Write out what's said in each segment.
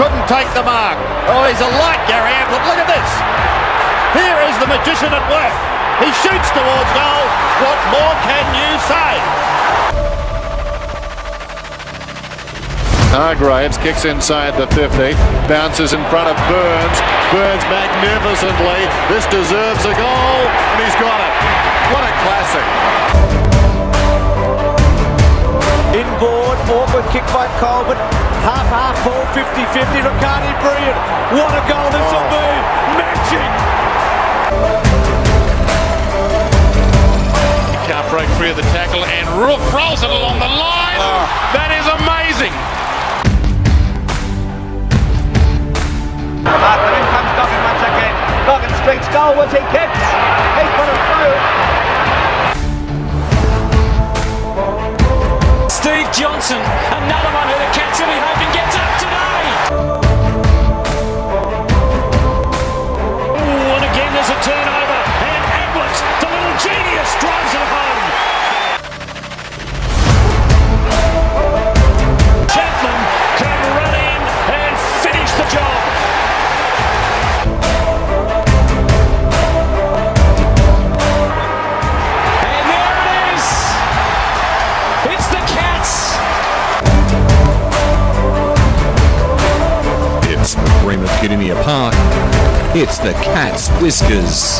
couldn't take the mark. Oh, he's a light, Gary Ablett. Look at this. Here is the magician at work. He shoots towards goal. What more can you say? Ah, Hargraves kicks inside the 50, bounces in front of Burns. Burns magnificently. This deserves a goal, and he's got it. What a classic. Inboard, awkward kick by Colbert. Half half ball, 50-50. Riccardi brilliant. What a goal this will be. Magic. Can't break free of the tackle, and Rook rolls it along the line. Ah. That is amazing. Martin in comes Goggin once again. Goggin streaks goalwards, he kicks. He's put it through. Steve Johnson, another one who the Cats will hoping gets up today. Ooh, and again there's a turnover, and Edwards, the little genius, drives it home. Of Park. It's the Cat's Whiskers.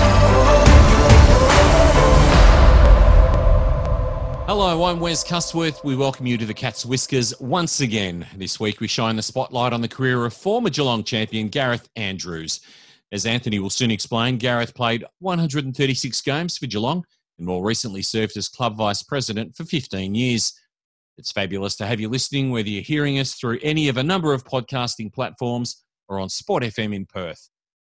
Hello, I'm Wes Custworth. We welcome you to the Cat's Whiskers once again. This week we shine the spotlight on the career of former Geelong champion Gareth Andrews. As Anthony will soon explain, Gareth played 136 games for Geelong and more recently served as club vice president for 15 years. It's fabulous to have you listening, whether you're hearing us through any of a number of podcasting platforms or on Sport FM in Perth.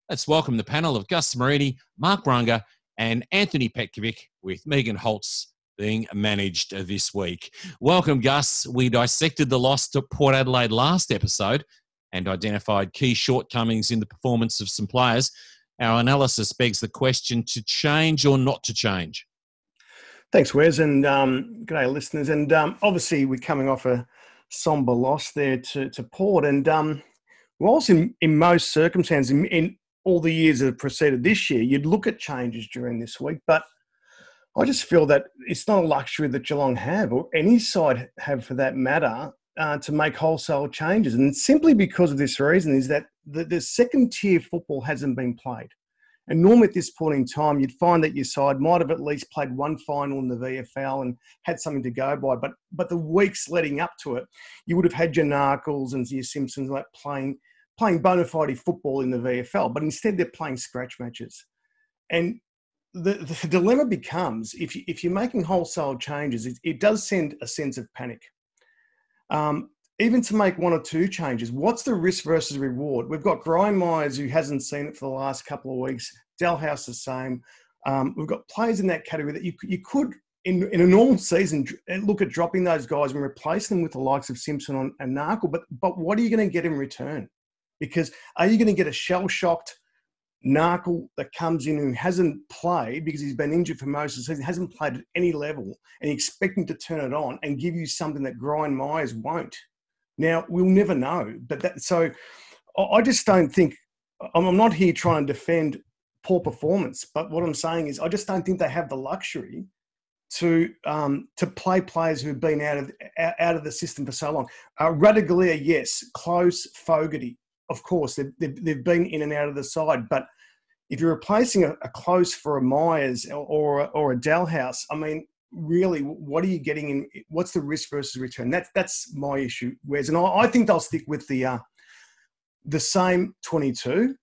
Let's welcome the panel of Gus Morini, Mark Brunga, and Anthony Petkovic, with Megan Holtz being managed this week. Welcome, Gus. We dissected the loss to Port Adelaide last episode and identified key shortcomings in the performance of some players. Our analysis begs the question to change or not to change. Thanks, Wes, and um, good day, listeners. And um, obviously, we're coming off a somber loss there to, to Port. And um, whilst in, in most circumstances, in, in all the years that have preceded this year, you'd look at changes during this week. But I just feel that it's not a luxury that Geelong have, or any side have for that matter, uh, to make wholesale changes. And simply because of this reason is that the, the second tier football hasn't been played. And normally at this point in time, you'd find that your side might have at least played one final in the VFL and had something to go by. But but the weeks leading up to it, you would have had your Narkles and your Simpsons like playing playing bona fide football in the VFL. But instead, they're playing scratch matches. And the, the dilemma becomes if, you, if you're making wholesale changes, it, it does send a sense of panic. Um, even to make one or two changes, what's the risk versus reward? We've got Gryan Miers who hasn't seen it for the last couple of weeks. Dahlhaus the same. Um, we've got players in that category that you you could in, in a normal season look at dropping those guys and replace them with the likes of Simpson and Narkle. But but what are you going to get in return? Because are you going to get a shell shocked Narkle that comes in who hasn't played because he's been injured for most of the season, hasn't played at any level, and you expect him to turn it on and give you something that Gryan Miers won't? Now we'll never know, but that so I just don't think I'm not here trying to defend poor performance, but what I'm saying is I just don't think they have the luxury to um, to play players who've been out of out of the system for so long. Uh, Ratugolea, yes, close Fogarty, of course, they've, they've, they've been in and out of the side, but if you're replacing a, a close for a Miers or or a, Dahlhaus, I mean, really, what are you getting in? What's the risk versus return? That's that's my issue. Whereas, and I, I think they'll stick with the uh, the same 22,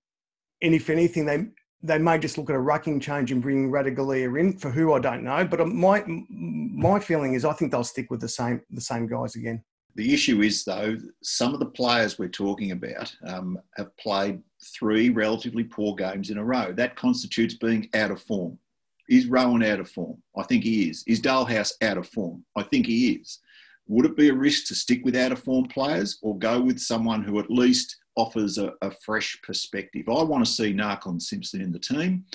and if anything, they they may just look at a rucking change and bring Ratugolea in for who I don't know. But my my feeling is I think they'll stick with the same the same guys again. The issue is, though, some of the players we're talking about um, have played three relatively poor games in a row. That constitutes being out of form. Is Rohan out of form? I think he is. Is Dahlhaus out of form? I think he is. Would it be a risk to stick with out of form players or go with someone who at least offers a, a fresh perspective? I want to see Narkle Simpson in the team.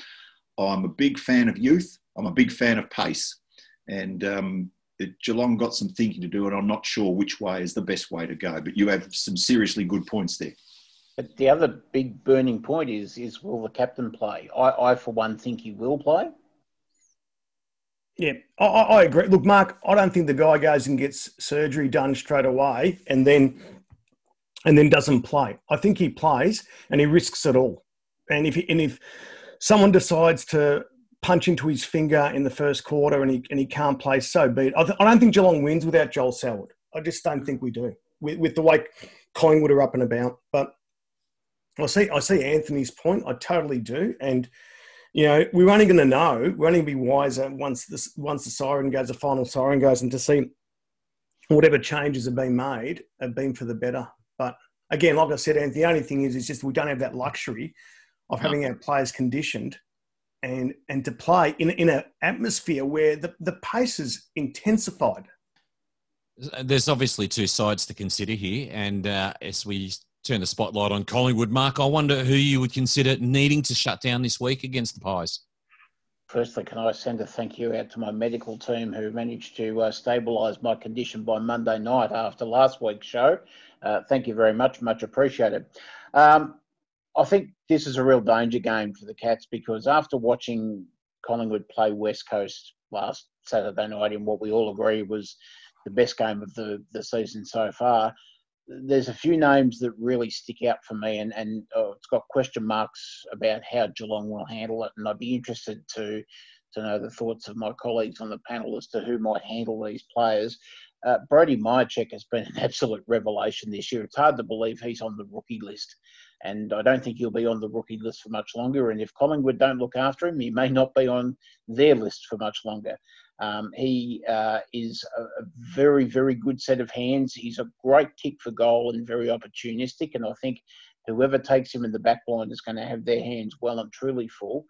I'm a big fan of youth. I'm a big fan of pace. And um, it, Geelong got some thinking to do, and I'm not sure which way is the best way to go. But you have some seriously good points there. But the other big burning point is is will the captain play? I, I for one think he will play. Yeah, I, I agree. Look, Mark, I don't think the guy goes and gets surgery done straight away and then and then doesn't play. I think he plays and he risks it all. And if he, and if someone decides to punch into his finger in the first quarter and he and he can't play, so be it. I, th- I don't think Geelong wins without Joel Selwood. I just don't think we do with, with the way Collingwood are up and about. But I see I see Anthony's point. I totally do, and you know we're only going to know. We're only going to be wiser once this once the siren goes, the final siren goes, and to see whatever changes have been made have been for the better. But again, like I said, Anthony, the only thing is, is just we don't have that luxury of having our players conditioned and and to play in in an atmosphere where the, the pace is intensified. There's obviously two sides to consider here, and uh, as we turn the spotlight on Collingwood, Mark, I wonder who you would consider needing to shut down this week against the Pies. Firstly, can I send a thank you out to my medical team who managed to uh, stabilise my condition by Monday night after last week's show? Uh, thank you very much, much appreciated. Um, I think this is a real danger game for the Cats because after watching Collingwood play West Coast last Saturday night in what we all agree was the best game of the, the season so far, there's a few names that really stick out for me, and, and oh, it's got question marks about how Geelong will handle it. And I'd be interested to to know the thoughts of my colleagues on the panel as to who might handle these players. Uh, Brody Mihocek has been an absolute revelation this year. It's hard to believe he's on the rookie list and I don't think he'll be on the rookie list for much longer. And if Collingwood don't look after him, he may not be on their list for much longer. Um, he uh, is a, very, very good set of hands. He's a great kick for goal and very opportunistic. And I think whoever takes him in the back line is going to have their hands well and truly full.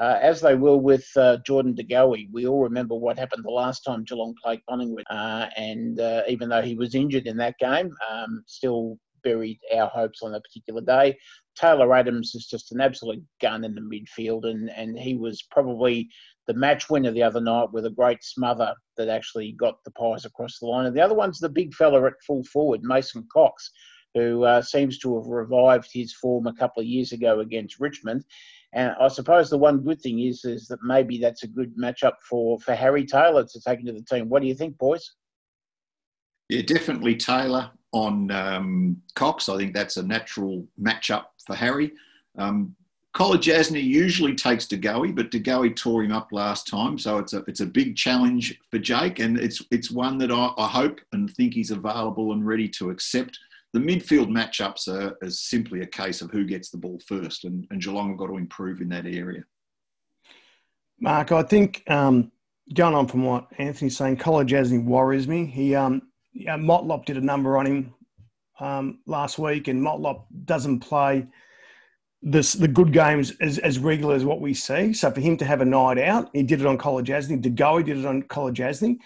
Uh, as they will with uh, Jordan De Goey. We all remember what happened the last time Geelong played Collingwood. Uh, and uh, even though he was injured in that game, um, still buried our hopes on a particular day. Taylor Adams is just an absolute gun in the midfield, and, and he was probably the match winner the other night with a great smother that actually got the Pies across the line. And the other one's the big fella at full forward, Mason Cox, who uh, seems to have revived his form a couple of years ago against Richmond. And I suppose the one good thing is is that maybe that's a good matchup for, for Harry Taylor to take into the team. What do you think, boys? Yeah, definitely Taylor on um, Cox. I think that's a natural matchup for Harry. Um, Kolodjashnij usually takes De Goey, but De Goey tore him up last time, so it's a it's a big challenge for Jake, and it's it's one that I, I hope and think he's available and ready to accept. The midfield matchups are, are simply a case of who gets the ball first, and, and Geelong have got to improve in that area. Mark, I think um, going on from what Anthony's saying, Kolodjashnij worries me. He um, yeah, Motlop did a number on him um, last week, and Motlop doesn't play this the good games as, as regular as what we see. So for him to have a night out, he did it on Kolodjashnij. De Goey did it on Kolodjashnij.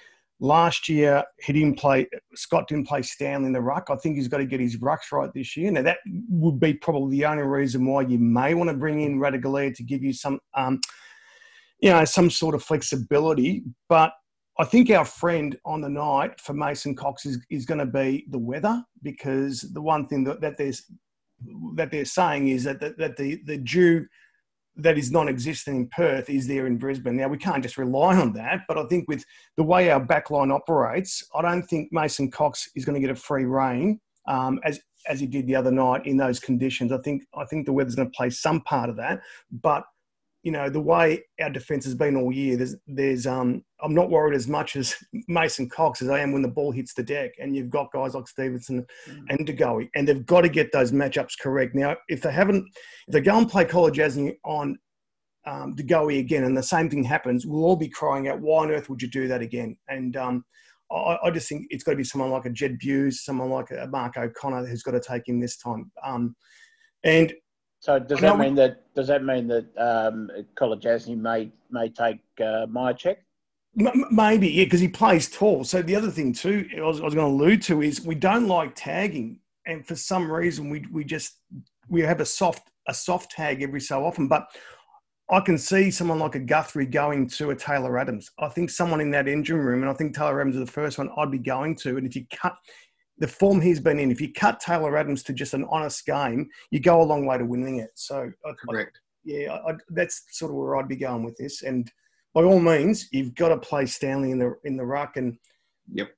Last year, he didn't play. Scott didn't play Stanley in the ruck. I think he's got to get his rucks right this year. Now that would be probably the only reason why you may want to bring in Ratugolea to give you some, um, you know, some sort of flexibility. But I think our friend on the night for Mason Cox is, is going to be the weather because the one thing that, that that they're saying is that the, that the the dew that is non-existent in Perth is there in Brisbane. Now we can't just rely on that, but I think with the way our backline operates, I don't think Mason Cox is going to get a free rein um, as as he did the other night in those conditions. I think I think the weather's going to play some part of that, but you know the way our defence has been all year. There's, there's, um, I'm not worried as much as Mason Cox as I am when the ball hits the deck, and you've got guys like Stephenson mm. and De Goey, and they've got to get those matchups correct. Now, if they haven't, if they go and play Kolodjashnij on um, De Goey again, and the same thing happens, we'll all be crying out, "Why on earth would you do that again?" And um, I, I, just think it's got to be someone like a Jed Bews, someone like a Mark O'Connor who's got to take him this time. Um, and so does that mean that does that mean that um, Kolodjashnij may may take uh, Mihocek? Maybe, yeah, because he plays tall. So the other thing too, I was, I was going to allude to is we don't like tagging, and for some reason we we just we have a soft a soft tag every so often. But I can see someone like a Guthrie going to a Taylor Adams. I think someone in that engine room, and I think Taylor Adams is the first one I'd be going to. And if you cut the form he's been in, if you cut Taylor Adams to just an honest game, you go a long way to winning it. So, correct. I, yeah, I, that's sort of where I'd be going with this. And by all means, you've got to play Stanley in the in the ruck. And yep,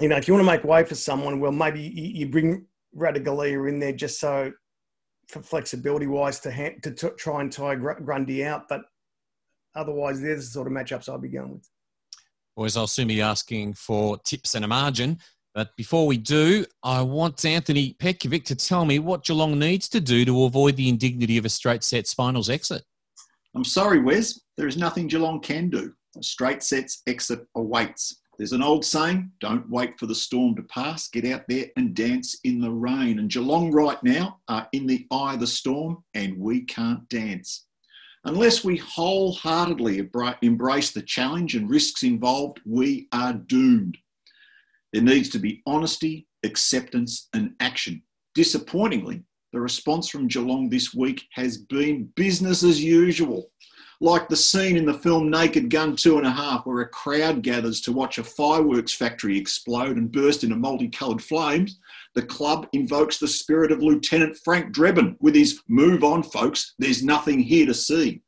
you know, if you want to make way for someone, well, maybe you, you bring Ratugolea in there just so for flexibility wise to ha- to t- try and tie Grundy out. But otherwise, there's the sort of matchups I'd be going with. Boys, I'll soon be asking for tips and a margin. But before we do, I want Anthony Petkovic to tell me what Geelong needs to do to avoid the indignity of a straight sets finals exit. I'm sorry, Wes. There is nothing Geelong can do. A straight sets exit awaits. There's an old saying don't wait for the storm to pass, get out there and dance in the rain. And Geelong right now are in the eye of the storm, and we can't dance. Unless we wholeheartedly embrace the challenge and risks involved, we are doomed. There needs to be honesty, acceptance, and action. Disappointingly, the response from Geelong this week has been business as usual. Like the scene in the film Naked Gun Two and a Half, where a crowd gathers to watch a fireworks factory explode and burst into multicoloured flames, the club invokes the spirit of Lieutenant Frank Drebin with his Move on, folks, there's nothing here to see.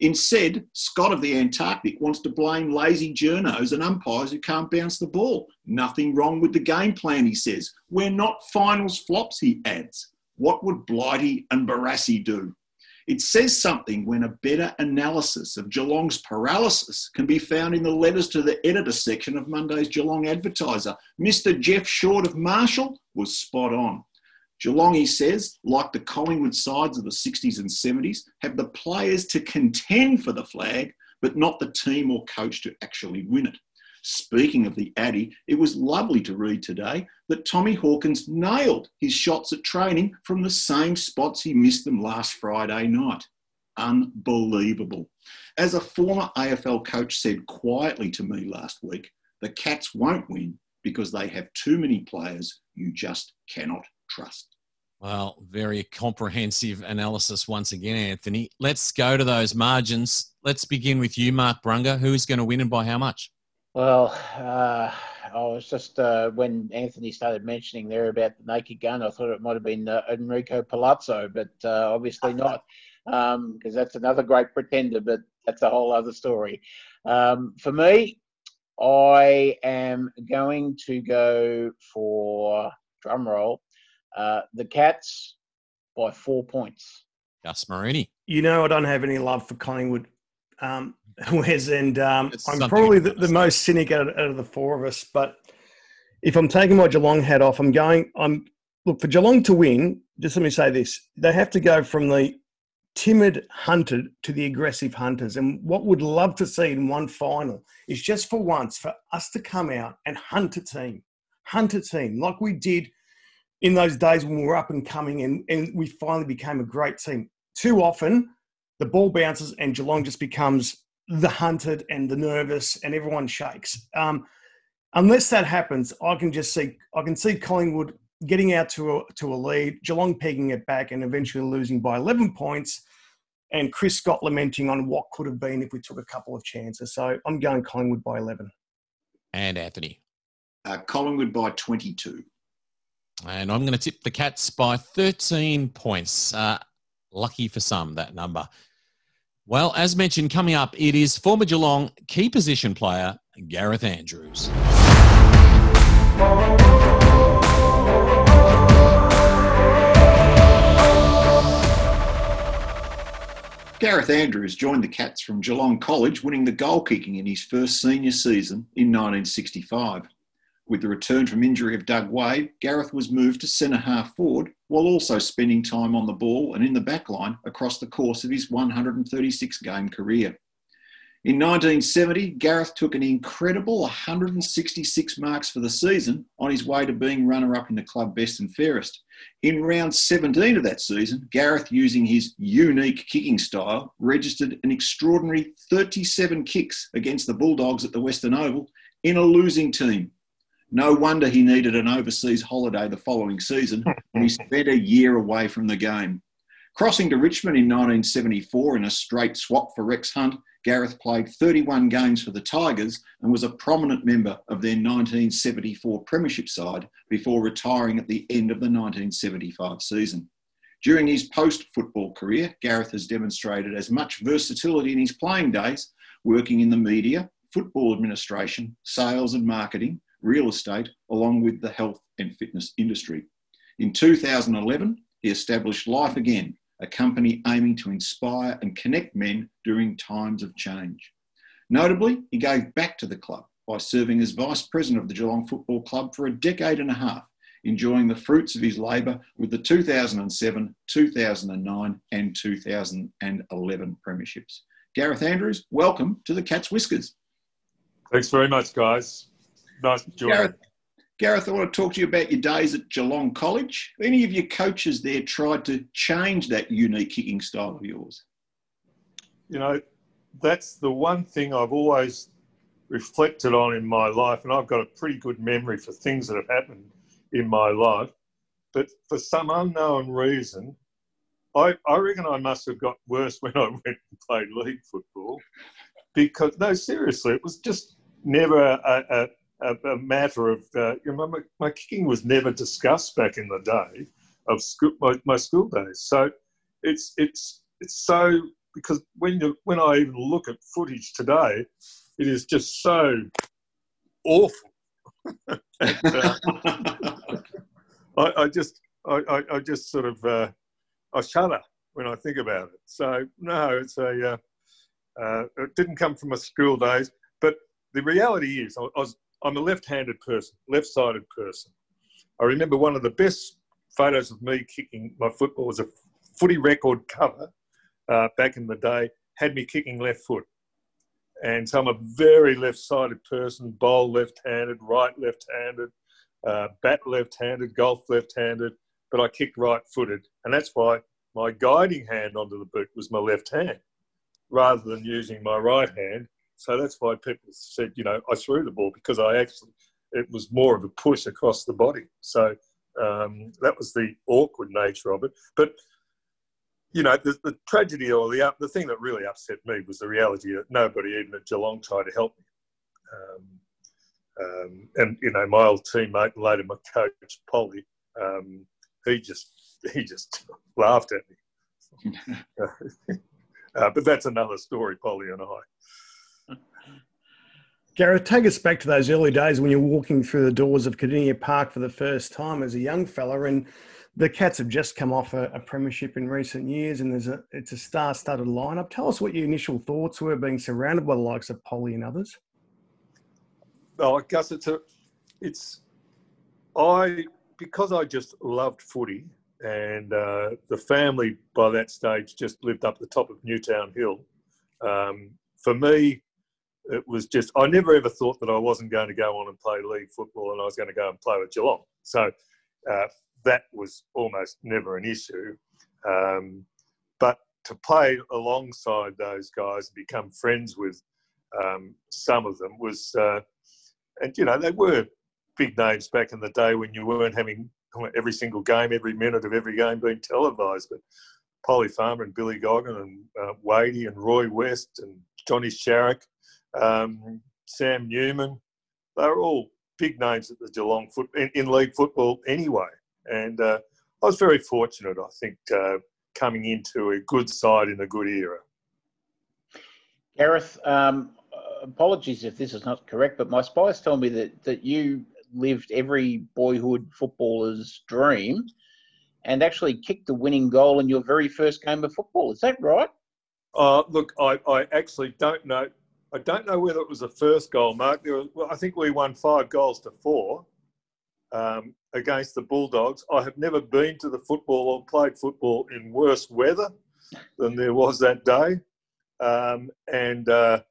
Instead, Scott of the Antarctic wants to blame lazy journos and umpires who can't bounce the ball. Nothing wrong with the game plan, he says. We're not finals flops, he adds. What would Blighty and Barassi do? It says something when a better analysis of Geelong's paralysis can be found in the letters to the editor section of Monday's Geelong Advertiser. Mr. Jeff Short of Marshall was spot on. Geelong, he says, like the Collingwood sides of the 60s and 70s, have the players to contend for the flag, but not the team or coach to actually win it. Speaking of the Addy, it was lovely to read today that Tommy Hawkins nailed his shots at training from the same spots he missed them last Friday night. Unbelievable. As a former AFL coach said quietly to me last week, the Cats won't win because they have too many players you just cannot trust. Well, very comprehensive analysis once again, Anthony. Let's go to those margins. Let's begin with you, Mark Brunga. Who is going to win and by how much? Well, uh, I was just uh, when Anthony started mentioning there about the naked gun, I thought it might have been uh, Enrico Palazzo, but uh, obviously not, because um, that's another great pretender. But that's a whole other story. Um, for me, I am going to go for drum roll uh, the Cats by four points. Gus Marini. You know, I don't have any love for Collingwood, um, Wes, and um, I'm probably the, the, most cynic out of, out of, the four of us. But if I'm taking my Geelong hat off, I'm going. I'm look for Geelong to win. Just let me say this: they have to go from the timid hunted to the aggressive hunters. And what would love to see in one final is just for once for us to come out and hunt a team, hunt a team like we did in those days when we were up and coming and, and we finally became a great team. Too often, the ball bounces and Geelong just becomes the hunted and the nervous and everyone shakes. Um, unless that happens, I can just see I can see Collingwood getting out to a, to a lead, Geelong pegging it back and eventually losing by 11 points, and Chris Scott lamenting on what could have been if we took a couple of chances. So I'm going Collingwood by 11. And Anthony. Uh, Collingwood by 22. And I'm going to tip the Cats by 13 points. Uh, lucky for some, that number. Well, as mentioned, coming up, it is former Geelong key position player Gareth Andrews. Gareth Andrews joined the Cats from Geelong College, winning the goal kicking in his first senior season in 1965. With the return from injury of Doug Wade, Gareth was moved to centre half forward while also spending time on the ball and in the back line across the course of his 136 game career. In 1970, Gareth took an incredible 166 marks for the season on his way to being runner up in the club best and fairest. In round 17 of that season, Gareth, using his unique kicking style, registered an extraordinary 37 kicks against the Bulldogs at the Western Oval in a losing team no wonder he needed an overseas holiday the following season and he spent a year away from the game. Crossing to Richmond in 1974 in a straight swap for Rex Hunt, Gareth played 31 games for the Tigers and was a prominent member of their 1974 Premiership side before retiring at the end of the 1975 season. During his post football career, Gareth has demonstrated as much versatility in his playing days, working in the media, football administration, sales and marketing, real estate, along with the health and fitness industry. In 2011, he established Life Again, a company aiming to inspire and connect men during times of change. Notably, he gave back to the club by serving as vice president of the Geelong Football Club for a decade and a half, enjoying the fruits of his labour with the 2007, 2009, and 2011 premierships. Gareth Andrews, welcome to the Cat's Whiskers. Thanks very much, guys. Nice to join. Gareth, Gareth, I want to talk to you about your days at Geelong College. Any of your coaches there tried to change that unique kicking style of yours? You know, that's the one thing I've always reflected on in my life, and I've got a pretty good memory for things that have happened in my life. But for some unknown reason, I, I reckon I must have got worse when I went and played league football. Because, no, seriously, it was just never a, a a, a matter of uh, you know, my, my, kicking was never discussed back in the day of school, my, my school days. So it's it's it's so because when you when I even look at footage today, it is just so awful. and, uh, I, I, just I, I, just sort of uh, I shudder when I think about it. So no, it's a uh, uh it didn't come from my school days, but the reality is I, I was I'm a left-handed person, left-sided person. I remember one of the best photos of me kicking my football was a footy record cover uh, back in the day, had me kicking left foot. And so I'm a very left-sided person, bowl left-handed, right left-handed, uh, bat left-handed, golf left-handed, but I kicked right-footed. And that's why my guiding hand onto the boot was my left hand rather than using my right hand so that's why people said, you know, I threw the ball because I actually, it was more of a push across the body. So um, that was the awkward nature of it. But, you know, the, the tragedy or the, the thing that really upset me was the reality that nobody, even at Geelong, tried to help me. Um, um, and, you know, my old teammate, later my coach, Polly, um, he just, he just laughed at me. uh, but that's another story, Polly and I. Gareth, take us back to those early days when you're walking through the doors of Kardinia Park for the first time as a young fella, and the Cats have just come off a, a premiership in recent years, and there's a it's a star-studded lineup. Tell us what your initial thoughts were being surrounded by the likes of Polly and others. Oh, I guess it's a, it's, I because I just loved footy, and uh, the family by that stage just lived up the top of Newtown Hill. Um, for me, it was just I never ever thought that I wasn't going to go on and play league football and I was going to go and play with Geelong. So uh, that was almost never an issue. Um, but to play alongside those guys and become friends with um, some of them was, uh, and you know, they were big names back in the day when you weren't having every single game, every minute of every game being televised. But Polly Farmer and Billy Goggin and uh, Wadey and Roy West and Johnny Sharrock um, Sam Newman. They were all big names at the Geelong foot in, in league football anyway. And uh, I was very fortunate, I think, uh, coming into a good side in a good era. Gareth, um, apologies if this is not correct, but my spies tell me that, that you lived every boyhood footballer's dream and actually kicked the winning goal in your very first game of football. Is that right? Uh, look, I, I actually don't know. I don't know whether it was the first goal, Mark. Was, well, I think we won five goals to four um, against the Bulldogs. I have never been to the football or played football in worse weather than there was that day. Um, and uh,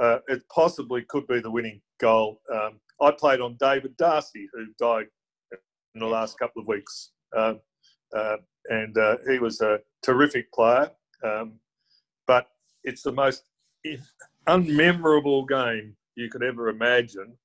uh, it possibly could be the winning goal. Um, I played on David Darcy, who died in the last couple of weeks. Um, uh, and uh, he was a terrific player. Um, but it's the most unmemorable game you could ever imagine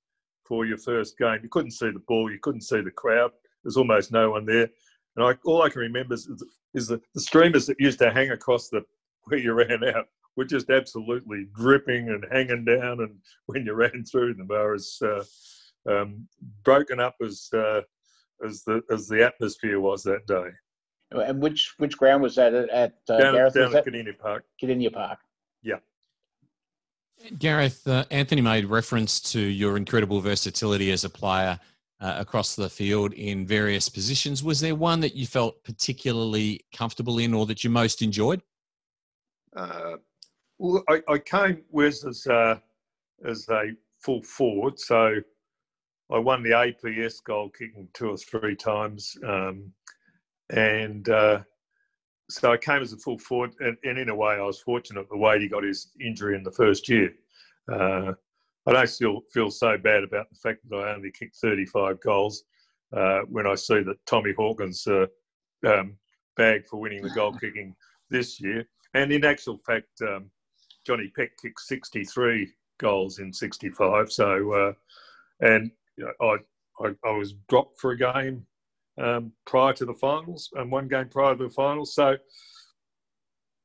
for your first game. You couldn't see the ball, you couldn't see the crowd. There's almost no one there. And I, all I can remember is, is the, the streamers that used to hang across the where you ran out were just absolutely dripping and hanging down. And when you ran through them, they were as uh, um, broken up as uh, as the as the atmosphere was that day. And which which ground was that at? at uh, down Gareth? down at that Park. Kardinia Park? Yeah. Gareth, uh, Anthony made reference to your incredible versatility as a player uh, across the field in various positions. Was there one that you felt particularly comfortable in or that you most enjoyed? Uh, well, I, I came Wes as uh, as a full forward, so I won the APS goal kicking two or three times, um, and uh, so I came as a full forward. And, and, in a way, I was fortunate the way he got his injury in the first year. Uh, I don't still feel so bad about the fact that I only kicked 35 goals uh, when I see that Tommy Hawkins uh, um, bagged for winning the goal kicking this year. And in actual fact, um, Johnny Peck kicked 63 goals in 65. So, uh, and you know, I, I, I was dropped for a game um, prior to the finals and one game prior to the finals. So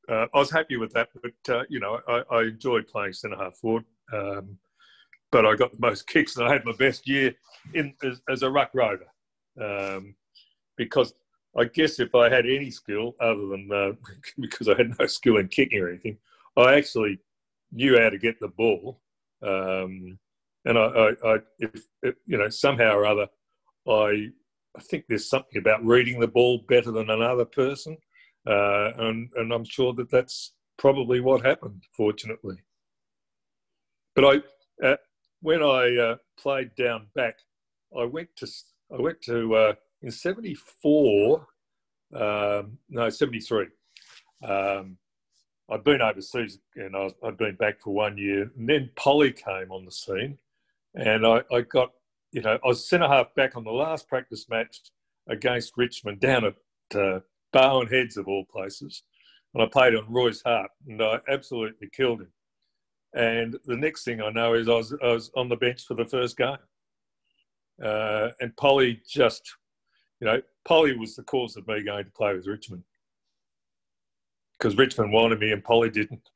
uh, I was happy with that. But, uh, you know, I, I enjoyed playing centre half forward. Um, but I got the most kicks and I had my best year in as, as a ruck rover. Um, because I guess if I had any skill other than uh, because I had no skill in kicking or anything, I actually knew how to get the ball. Um, and I, I, I if, if, you know, somehow or other, I, I think there's something about reading the ball better than another person, uh, and and I'm sure that that's probably what happened. Fortunately, but I, uh, when I uh, played down back, I went to I went to uh, in '74, um, no '73. Um, I'd been overseas and I had been back for one year, and then Polly came on the scene, and I, I got you know I was centre half back on the last practice match against Richmond down at uh, Barwon Heads of all places, and I played on Royce Hart, and I absolutely killed him. And the next thing I know is I was, I was on the bench for the first game. Uh, and Polly just, you know, Polly was the cause of me going to play with Richmond. Because Richmond wanted me and Polly didn't.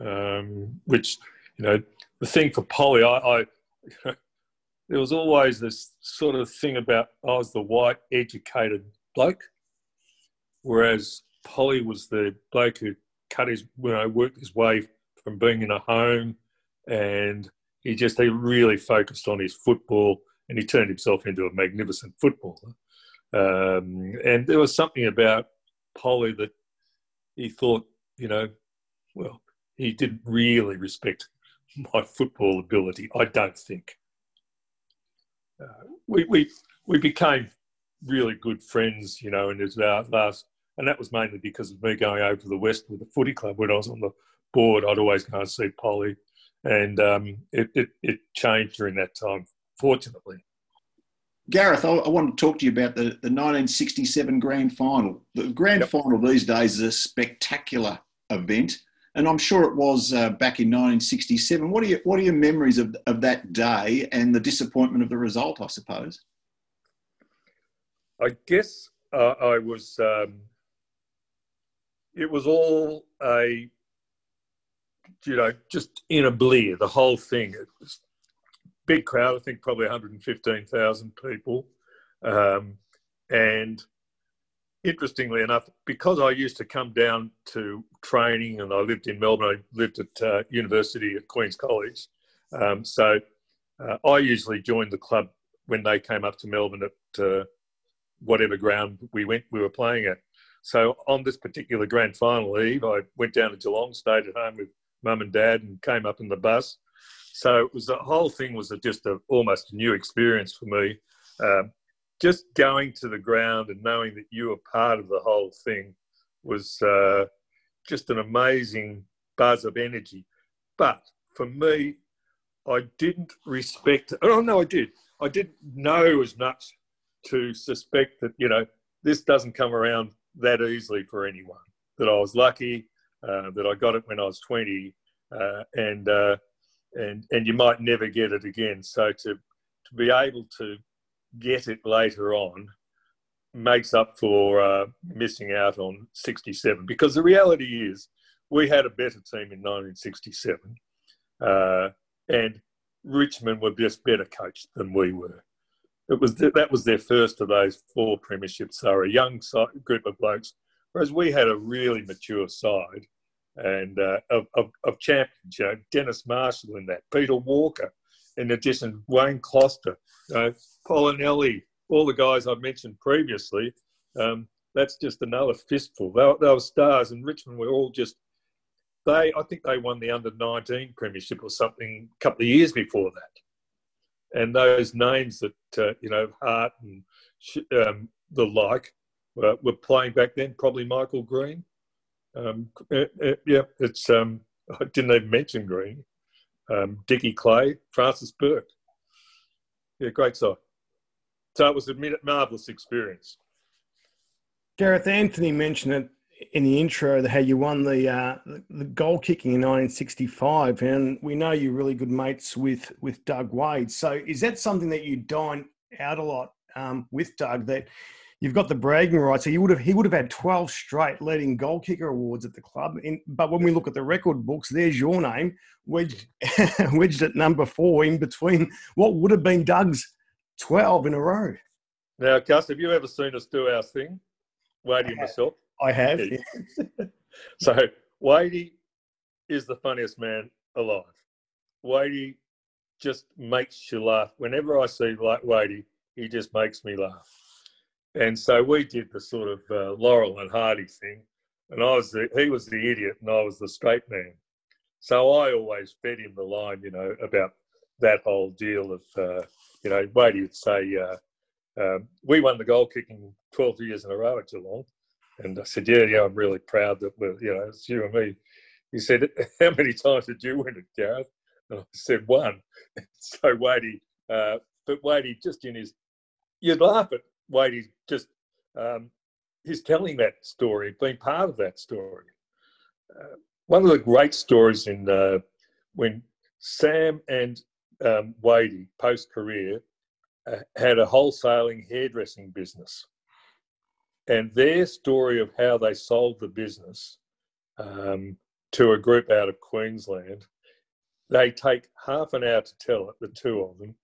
Um, which, you know, the thing for Polly, I, I there was always this sort of thing about I was the white, educated bloke, whereas Polly was the bloke who cut his, you know, worked his way from being in a home, and he just he really focused on his football, and he turned himself into a magnificent footballer. Um, and there was something about Polly that he thought, you know, well, he didn't really respect my football ability. I don't think. Uh, we, we we became really good friends, you know, in our last and that was mainly because of me going over to the west with the footy club when I was on the board. I'd always go and see Polly, and um, it, it, it changed during that time, fortunately. Gareth, I, I want to talk to you about the, the 1967 grand final. The grand yep. final these days is a spectacular event, and I'm sure it was uh, back in 1967. What are your What are your memories of of that day and the disappointment of the result? I suppose. I guess uh, I was um, it was all a you know just in a blear the whole thing it was big crowd i think probably 115000 people um, and interestingly enough because i used to come down to training and i lived in melbourne i lived at uh, university at queen's college um, so uh, i usually joined the club when they came up to melbourne at uh, whatever ground we went we were playing at so on this particular grand final eve, I went down to Geelong, stayed at home with mum and dad, and came up in the bus. So it was the whole thing was a, just a, almost a new experience for me. Um, just going to the ground and knowing that you were part of the whole thing was uh, just an amazing buzz of energy. But for me, I didn't respect. Oh no, I did. I didn't know as much to suspect that you know this doesn't come around that easily for anyone. That I was lucky uh, that I got it when I was 20, uh, and uh, and and you might never get it again. So to to be able to get it later on makes up for uh, missing out on 67 because the reality is we had a better team in 1967 uh, and Richmond were just better coached than we were. It was th- that was their first of those four premierships. Were a young group of blokes, whereas we had a really mature side and uh, of, of, of, know, Dennis Marshall in that, Peter Walker, in addition, Wayne Closter, you know, Polinelli, all the guys I've mentioned previously. Um, that's just another fistful. They, they were stars, and Richmond were all just they, I think they won the under 19 premiership or something a couple of years before that. And those names that, uh, you know, Hart and um, the like were, were, playing back then, probably Michael Green. Um, uh, uh, yeah, it's, um, I didn't even mention Green. Um, Dickie Clay, Francis Burke. Yeah, great side. So it was a marvellous experience. Gareth Anthony mentioned it in the intro how you won the, uh, the goal kicking in 1965, and we know you're really good mates with with Doug Wade. So is that something that you dine out a lot um, with Doug? That you've got the bragging rights. So you would have he would have had 12 straight leading goal kicker awards at the club. In, but when we look at the record books, there's your name wedged wedged at number four in between what would have been Doug's 12 in a row. Now, Gus, have you ever seen us do our thing, Wadey and myself? I have. so Wadey is the funniest man alive. Wadey just makes you laugh. Whenever I see like Wadey, he just makes me laugh. And so we did the sort of uh, Laurel and Hardy thing, and I was the, he was the idiot and I was the straight man. So I always fed him the line, you know, about that whole deal of, uh, you know, Wadey would say, uh, um, we won the goal kicking 12 years in a row at Geelong. And I said, yeah, yeah, I'm really proud that we're, you know, it's you and me. He said, how many times did you win it, Gareth? And I said, one. so Wadey, uh, but Wadey just in his, you'd laugh at Wadey just, um, telling that story, being part of that story. Uh, one of the great stories in uh, when Sam and um, Wadey, post career, uh, had a wholesaling hairdressing business and their story of how they sold the business um, to a group out of Queensland, they take half an hour to tell it, the two of them.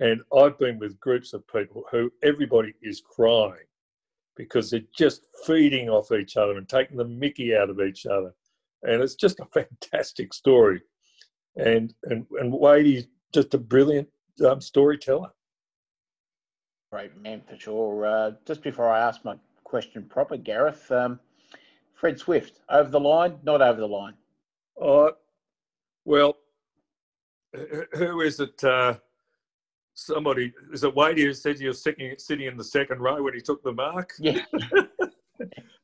And I've been with groups of people who everybody is crying because they're just feeding off each other and taking the mickey out of each other. And it's just a fantastic story. And and and Wadey's just a brilliant um, storyteller. Great man for sure. Uh, just before I ask my question proper, Gareth. Um, Fred Swift, over the line, not over the line? Uh, well, who is it? Uh, somebody, is it Wade who said you were sitting, sitting in the second row when he took the mark? Yeah.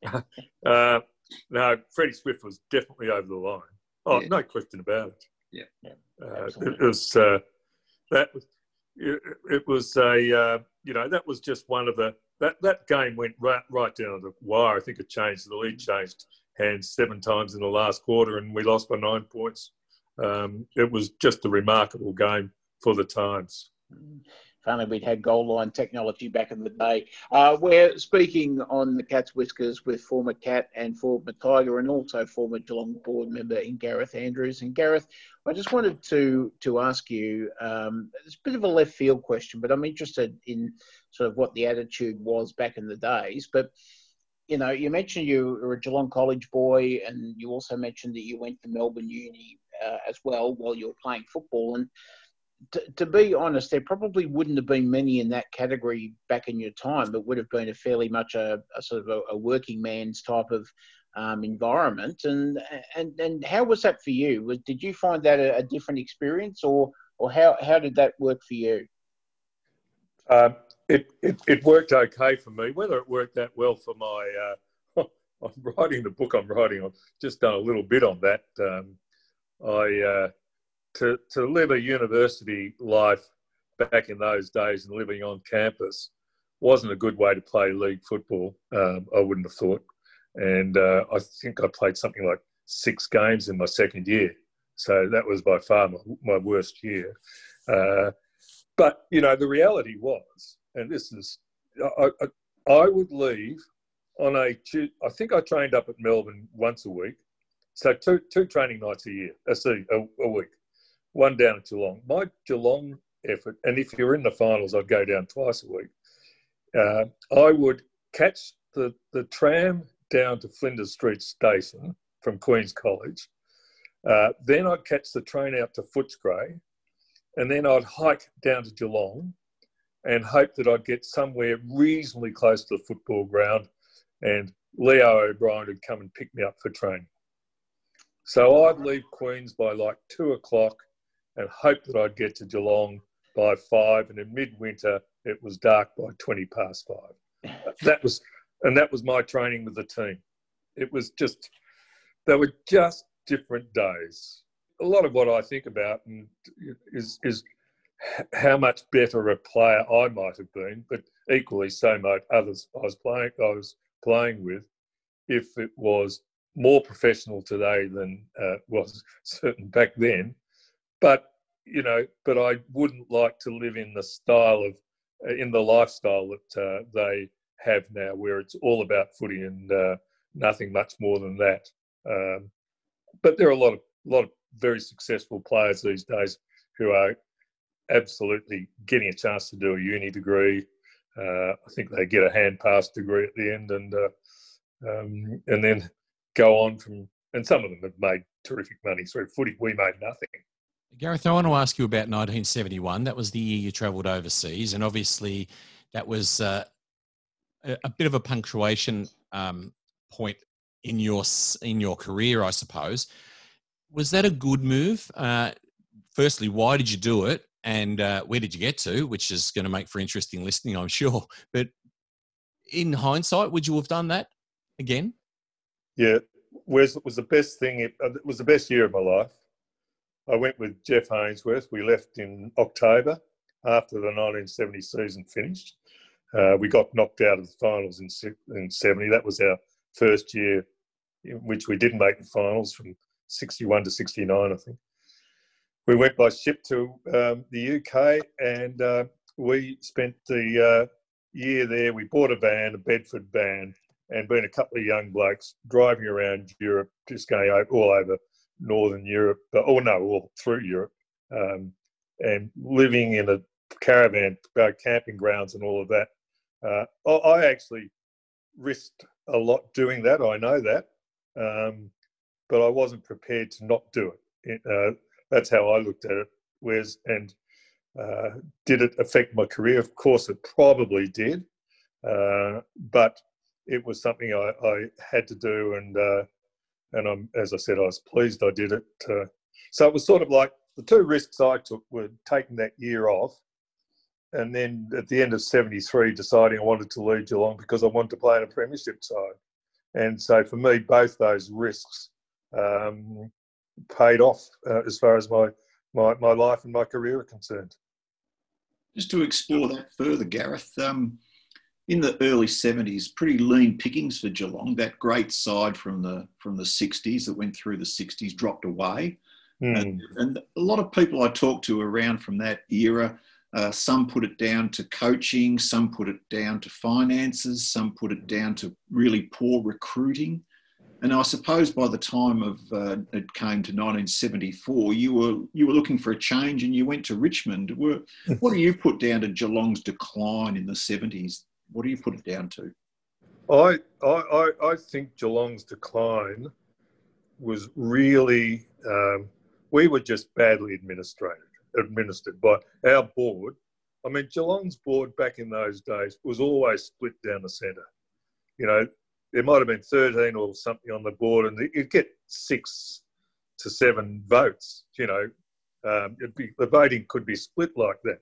uh, no, Freddie Swift was definitely over the line. Oh, yeah. no question about it. Yeah. yeah uh, it was, uh, that was, it, it was a, uh, you know, that was just one of the, that that game went right right down the wire. I think it changed. The lead changed hands seven times in the last quarter, and we lost by nine points. Um, it was just a remarkable game for the times. Only we'd had goal line technology back in the day. Uh, we're speaking on the Cats Whiskers with former Cat and former Tiger and also former Geelong board member in Gareth Andrews. And Gareth, I just wanted to to ask you, um, it's a bit of a left field question, but I'm interested in sort of what the attitude was back in the days. But you know, you mentioned you were a Geelong College boy, and you also mentioned that you went to Melbourne Uni uh, as well while you were playing football. And to, be honest, there probably wouldn't have been many in that category back in your time. It would have been a fairly much a, a sort of a, a, working man's type of um, environment. And and and how was that for you? Was, did you find that a, a, different experience, or or how how did that work for you? Uh, it, it it worked okay for me. Whether it worked that well for my uh, I'm writing the book I'm writing. I've just done a little bit on that. Um, I uh, to, to live a university life back in those days and living on campus wasn't a good way to play league football. Um, I wouldn't have thought. And uh, I think I played something like six games in my second year. So that was by far my, my worst year. Uh, but, you know, the reality was, and this is, I, I, I would leave on a, I think I trained up at Melbourne once a week, so two two training nights a year. A, a, a week, one down at Geelong. My Geelong effort, and if you're in the finals, I'd go down twice a week. Uh, I would catch the the tram down to Flinders Street Station from Queen's College. Uh, then I'd catch the train out to Footscray, and then I'd hike down to Geelong and hope that I'd get somewhere reasonably close to the football ground and Leo O'Brien would come and pick me up for training. So I'd leave Queens by like two o'clock and hope that I'd get to Geelong by five. And in midwinter, it was dark by 20 past five. That was, and that was my training with the team. It was just, they were just different days. A lot of what I think about is, is how much better a player I might have been, but equally so might others I was playing I was playing with, if it was more professional today than uh, was certain back then. But you know, but I wouldn't like to live in the style of uh, in the lifestyle that uh, they have now, where it's all about footy and uh, nothing much more than that. Um, but there are a lot of lot of very successful players these days who are absolutely getting a chance to do a uni degree. Uh, I think they get a hand pass degree at the end, and uh, um, and then go on from. And some of them have made terrific money through footy. We made nothing. Gareth, I want to ask you about 1971. That was the year you travelled overseas, and obviously that was uh, a, bit of a punctuation um, point in your in your career, I suppose. Was that a good move? Uh, firstly, why did you do it? and uh, where did you get to? Which is going to make for interesting listening, I'm sure. But in hindsight, would you have done that again? Yeah, was was the best thing. It, uh, it was the best year of my life. I went with Jeff Hainsworth. We left in October after the 1970 season finished. Uh, we got knocked out of the finals in, in 70. That was our first year in which we didn't make the finals from 61 to 69, I think we went by ship to um, the UK and uh, we spent the uh, year there. We bought a van, a Bedford van, and been a couple of young blokes driving around Europe, just going all over Northern Europe, but or no, all through Europe, um, and living in a caravan, uh, camping grounds, and all of that. Uh, I actually risked a lot doing that. I know that, um, but I wasn't prepared to not do it. Uh, that's how I looked at it. Whereas, and uh, did it affect my career? Of course, it probably did, uh, but it was something I, I had to do, and uh, and I'm as I said, I was pleased I did it. Uh, so it was sort of like the two risks I took were taking that year off, and then at the end of '73, deciding I wanted to leave Geelong because I wanted to play in a premiership side. And so for me, both those risks um, paid off uh, as far as my, my, my life and my career are concerned. Just to explore that further, Gareth, um, in the early 70s, pretty lean pickings for Geelong. That great side from the from the 60s that went through the 60s dropped away. Mm. And, and, a lot of people I talked to around from that era, uh, some put it down to coaching, some put it down to finances, some put it down to really poor recruiting. And I suppose by the time of uh, it came to 1974, you were you were looking for a change, and you went to Richmond. Were, what do you put down to Geelong's decline in the 70s? What do you put it down to? I I I think Geelong's decline was really um, we were just badly administrated administered by our board. I mean, Geelong's board back in those days was always split down the centre. You know, there might have been 13 or something on the board, and you'd get six to seven votes. You know, um, be, the voting could be split like that.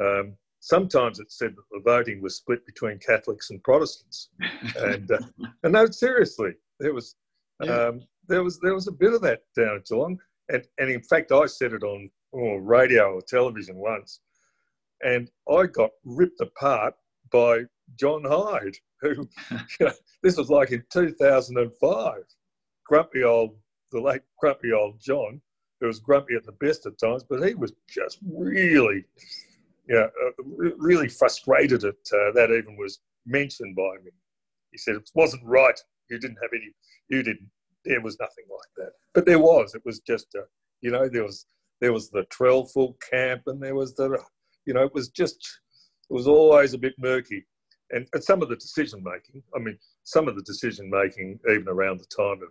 Um, sometimes it said that the voting was split between Catholics and Protestants, and uh, and no, seriously, there was um, there was there was a bit of that down at Geelong, and and in fact, I said it on oh, radio or television once, and I got ripped apart by John Hyde, who you know, this was like in 2005. Grumpy old, the late grumpy old John, who was grumpy at the best of times, but he was just really, yeah, uh, really frustrated at uh, that even was mentioned by me. He said it wasn't right. You didn't have any. You didn't. There was nothing like that. But there was. It was just a. You know, there was there was the Trelful camp, and there was the. You know, it was just. It was always a bit murky, and, and some of the decision making. I mean, some of the decision making, even around the time of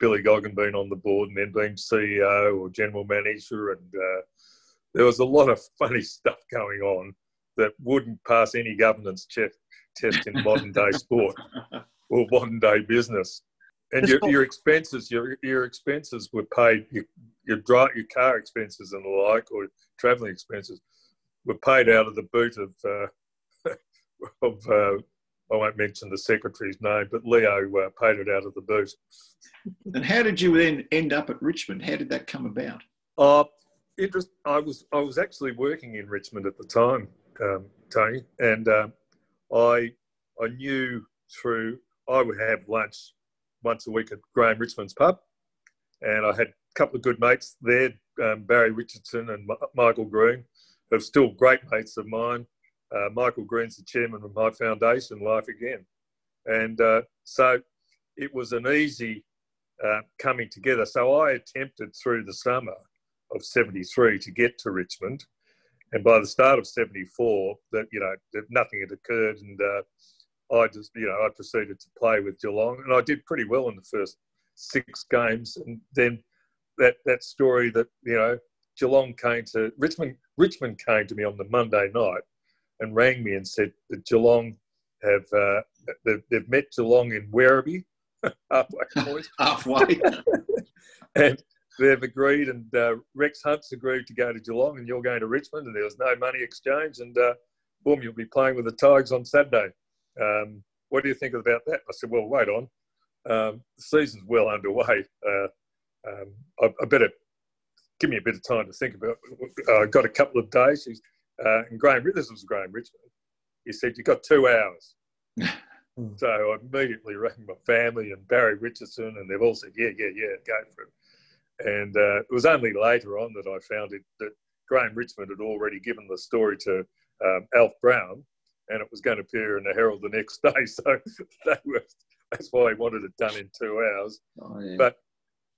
Billy Goggin being on the board and then being CEO or general manager, and uh, there was a lot of funny stuff going on that wouldn't pass any governance check, test in modern day sport or modern day business. And your, your expenses, your your expenses were paid. Your your drive, your car expenses and the like, or travelling expenses, were paid out of the boot of uh, of. Uh, I won't mention the secretary's name, but Leo uh, paid it out of the boot. And how did you then end up at Richmond? How did that come about? Uh, interest. I was I was actually working in Richmond at the time, um, Tony, and um, I I knew through I would have lunch once a week at Graeme Richmond's pub, and I had a couple of good mates there, um, Barry Richardson and M- Michael Green, who are still great mates of mine. Uh, Michael Green's the chairman of my foundation, Life Again, and uh, so it was an easy uh, coming together. So I attempted through the summer of 73 to get to Richmond. And by the start of 74, that, you know, that nothing had occurred. And uh, I just, you know, I proceeded to play with Geelong and I did pretty well in the first six games. And then that, that story that, you know, Geelong came to Richmond, Richmond came to me on the Monday night and rang me and said that Geelong have, uh, they've, they've met Geelong in Werribee halfway halfway. and they've agreed, and uh, Rex Hunt's agreed to go to Geelong, and you're going to Richmond, and there was no money exchange, and uh, boom, you'll be playing with the Tigers on Saturday. Um, what do you think about that? I said, well, wait on. Um, the season's well underway. Uh, um, I, I, better give me a bit of time to think about. I uh, got a couple of days. Uh, and Graeme, this was Graeme Richmond. He said, "You've got two hours." So I immediately rang my family and Barry Richardson, and they've all said, yeah, yeah, yeah, go for it. And uh, it was only later on that I found it that Graeme Richmond had already given the story to um, Alf Brown, and it was going to appear in the Herald the next day. So that was, that's why he wanted it done in two hours. Oh, yeah. But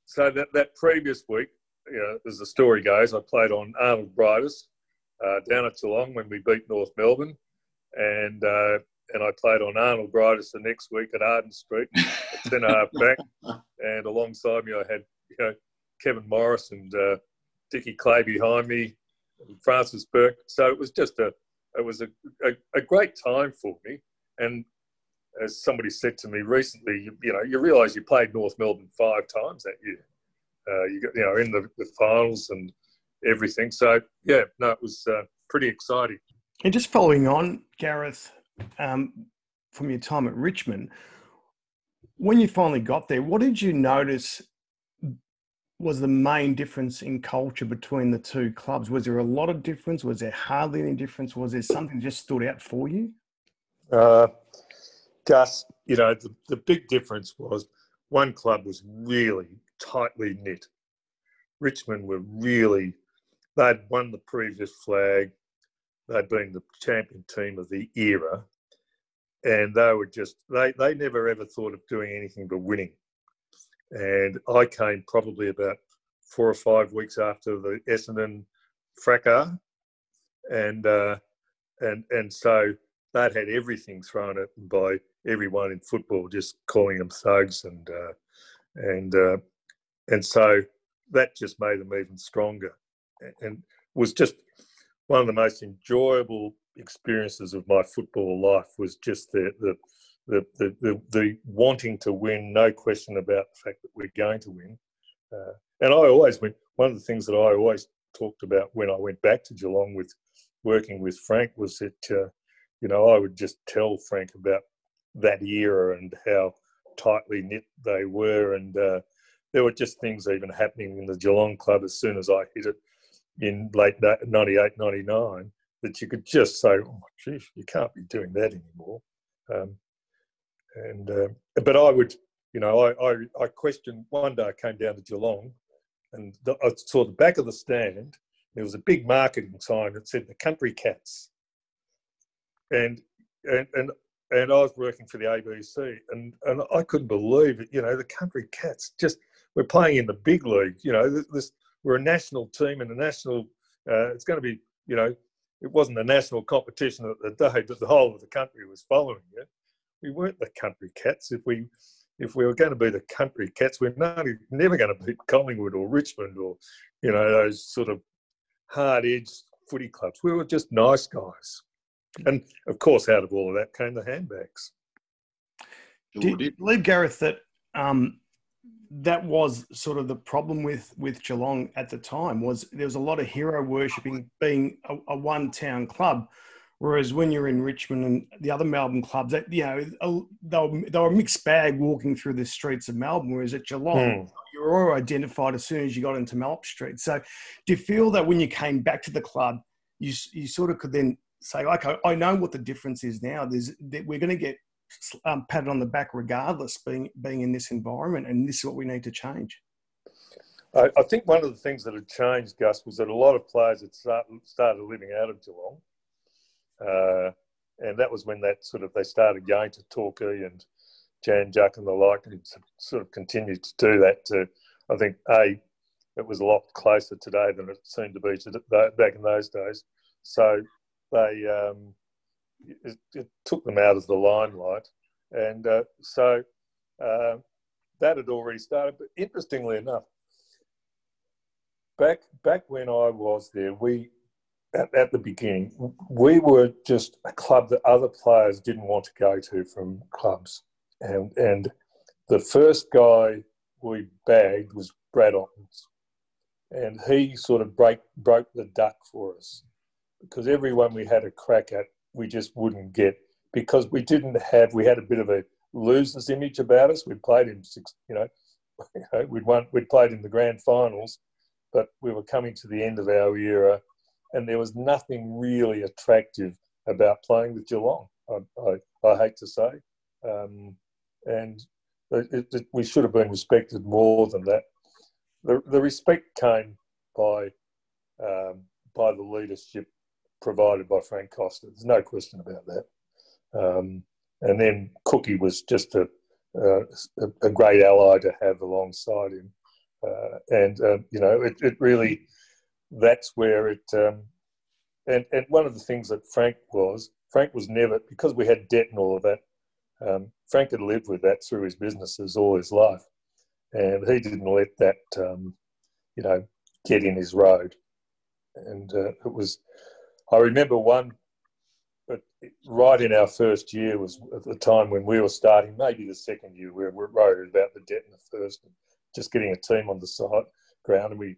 so that, that previous week, you know, as the story goes, I played on Arnold Briedis uh, down at Geelong when we beat North Melbourne. And uh, and I played on Arnold Briedis the next week at Arden Street, at centre half back, and alongside me I had you know Kevin Morris and uh, Dickie Clay behind me, and Francis Bourke. So it was just a it was a, a, a, great time for me. And as somebody said to me recently, you, you know, you realise you played North Melbourne five times that year. Uh, you got you know in the, the finals and everything. So yeah, no, it was uh, pretty exciting. And just following on, Gareth, um, from your time at Richmond, when you finally got there, what did you notice was the main difference in culture between the two clubs? Was there a lot of difference? Was there hardly any difference? Was there something that just stood out for you? Uh, Gus, you know, the, the big difference was one club was really tightly knit. Richmond were really, they'd won the previous flag they'd been the champion team of the era, and they were just they they never ever thought of doing anything but winning. And I came probably about four or five weeks after the Essendon fracas, and uh, and and so that had everything thrown at them by everyone in football, just calling them thugs, and uh, and uh, and so that just made them even stronger, and was just one of the most enjoyable experiences of my football life was just the the the the, the, the wanting to win, no question about the fact that we're going to win. Uh, and I always went. One of the things that I always talked about when I went back to Geelong with working with Frank was that uh, you know I would just tell Frank about that era and how tightly knit they were, and uh, there were just things even happening in the Geelong club as soon as I hit it in late 98, 99 that you could just say, oh, geez, you can't be doing that anymore. Um, and uh, But I would, you know, I, I, I, questioned, one day I came down to Geelong and the, I saw the back of the stand. There was a big marketing sign that said the Country Cats. And, and, and and I was working for the ABC, and and I couldn't believe it. You know, the country cats just we're playing in the big league. You know, this, this we're a national team and a national. Uh, it's going to be, you know, it wasn't a national competition at the day, but the whole of the country was following it. We weren't the country cats. If we if we were going to be the country cats, we're not, never going to beat Collingwood or Richmond or you know those sort of hard edged footy clubs. We were just nice guys. And of course, out of all of that came the handbags. Do you believe, Gareth, that um, that was sort of the problem with with Geelong at the time? Was there was a lot of hero worshipping, being a, a one town club, whereas when you're in Richmond and the other Melbourne clubs, that you know they were, they were a mixed bag walking through the streets of Melbourne. Whereas at Geelong, hmm. you were all identified as soon as you got into Melbourne Street. So, do you feel that when you came back to the club, you you sort of could then say, okay, I know what the difference is now. There's that we're going to get um, patted on the back regardless, being being in this environment, and this is what we need to change. I, I think one of the things that had changed, Gus, was that a lot of players had start, started living out of Geelong, uh, and that was when that sort of they started going to Torquay and Jan Juc and the like, and sort of continued to do that. To I think a it was a lot closer today than it seemed to be back in those days. So they um, it, it, took them out of the limelight, and uh, so uh, that had already started. But interestingly enough, back back when I was there, we at, at the beginning we were just a club that other players didn't want to go to from clubs, and and the first guy we bagged was Brad Ottens, and he sort of break broke the duck for us because everyone we had a crack at, we just wouldn't get because we didn't have. We had a bit of a losers image about us. We played in six, you know, we'd won, we'd played in the grand finals, but we were coming to the end of our era, and there was nothing really attractive about playing with Geelong. I, I, I hate to say, um, and it, it, we should have been respected more than that. The, the respect came by um, by the leadership provided by Frank Costa. There's no question about that. Um, and then Cookie was just a, uh, a, great ally to have alongside him. Uh, and, uh, you know, it, it, really, that's where it, um, and, and one of the things that Frank was, Frank was never, because we had debt and all of that, um, Frank had lived with that through his businesses all his life. And he didn't let that, um, you know, get in his road. And uh, it was, I remember one, but right in our first year was at the time when we were starting, maybe the second year, we were worried about the debt in the first, just getting a team on the side ground, and we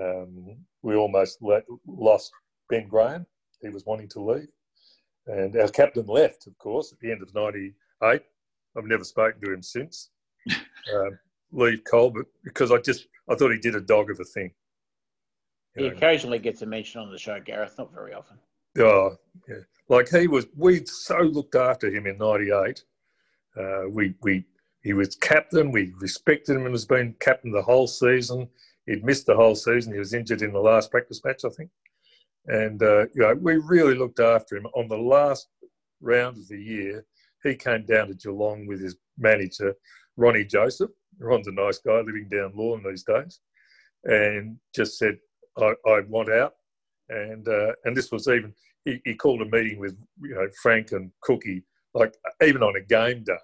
um, we almost let, lost Ben Graham. He was wanting to leave, and our captain left, of course, at the end of '98. I've never spoken to him since. um, Leigh Colbert because I just I thought he did a dog of a thing. He occasionally gets a mention on the show, Gareth, not very often. Oh, yeah. Like he was, we so looked after him in '98. Uh, we we he was captain. We respected him and has been captain the whole season. He'd missed the whole season. He was injured in the last practice match, I think. And uh, you know, we really looked after him. On the last round of the year, he came down to Geelong with his manager, Ronnie Joseph. Ron's a nice guy living down Lorne these days, and just said, I, I want out. And uh, and this was even he, he, called a meeting with you know Frank and Cookie like even on a game day,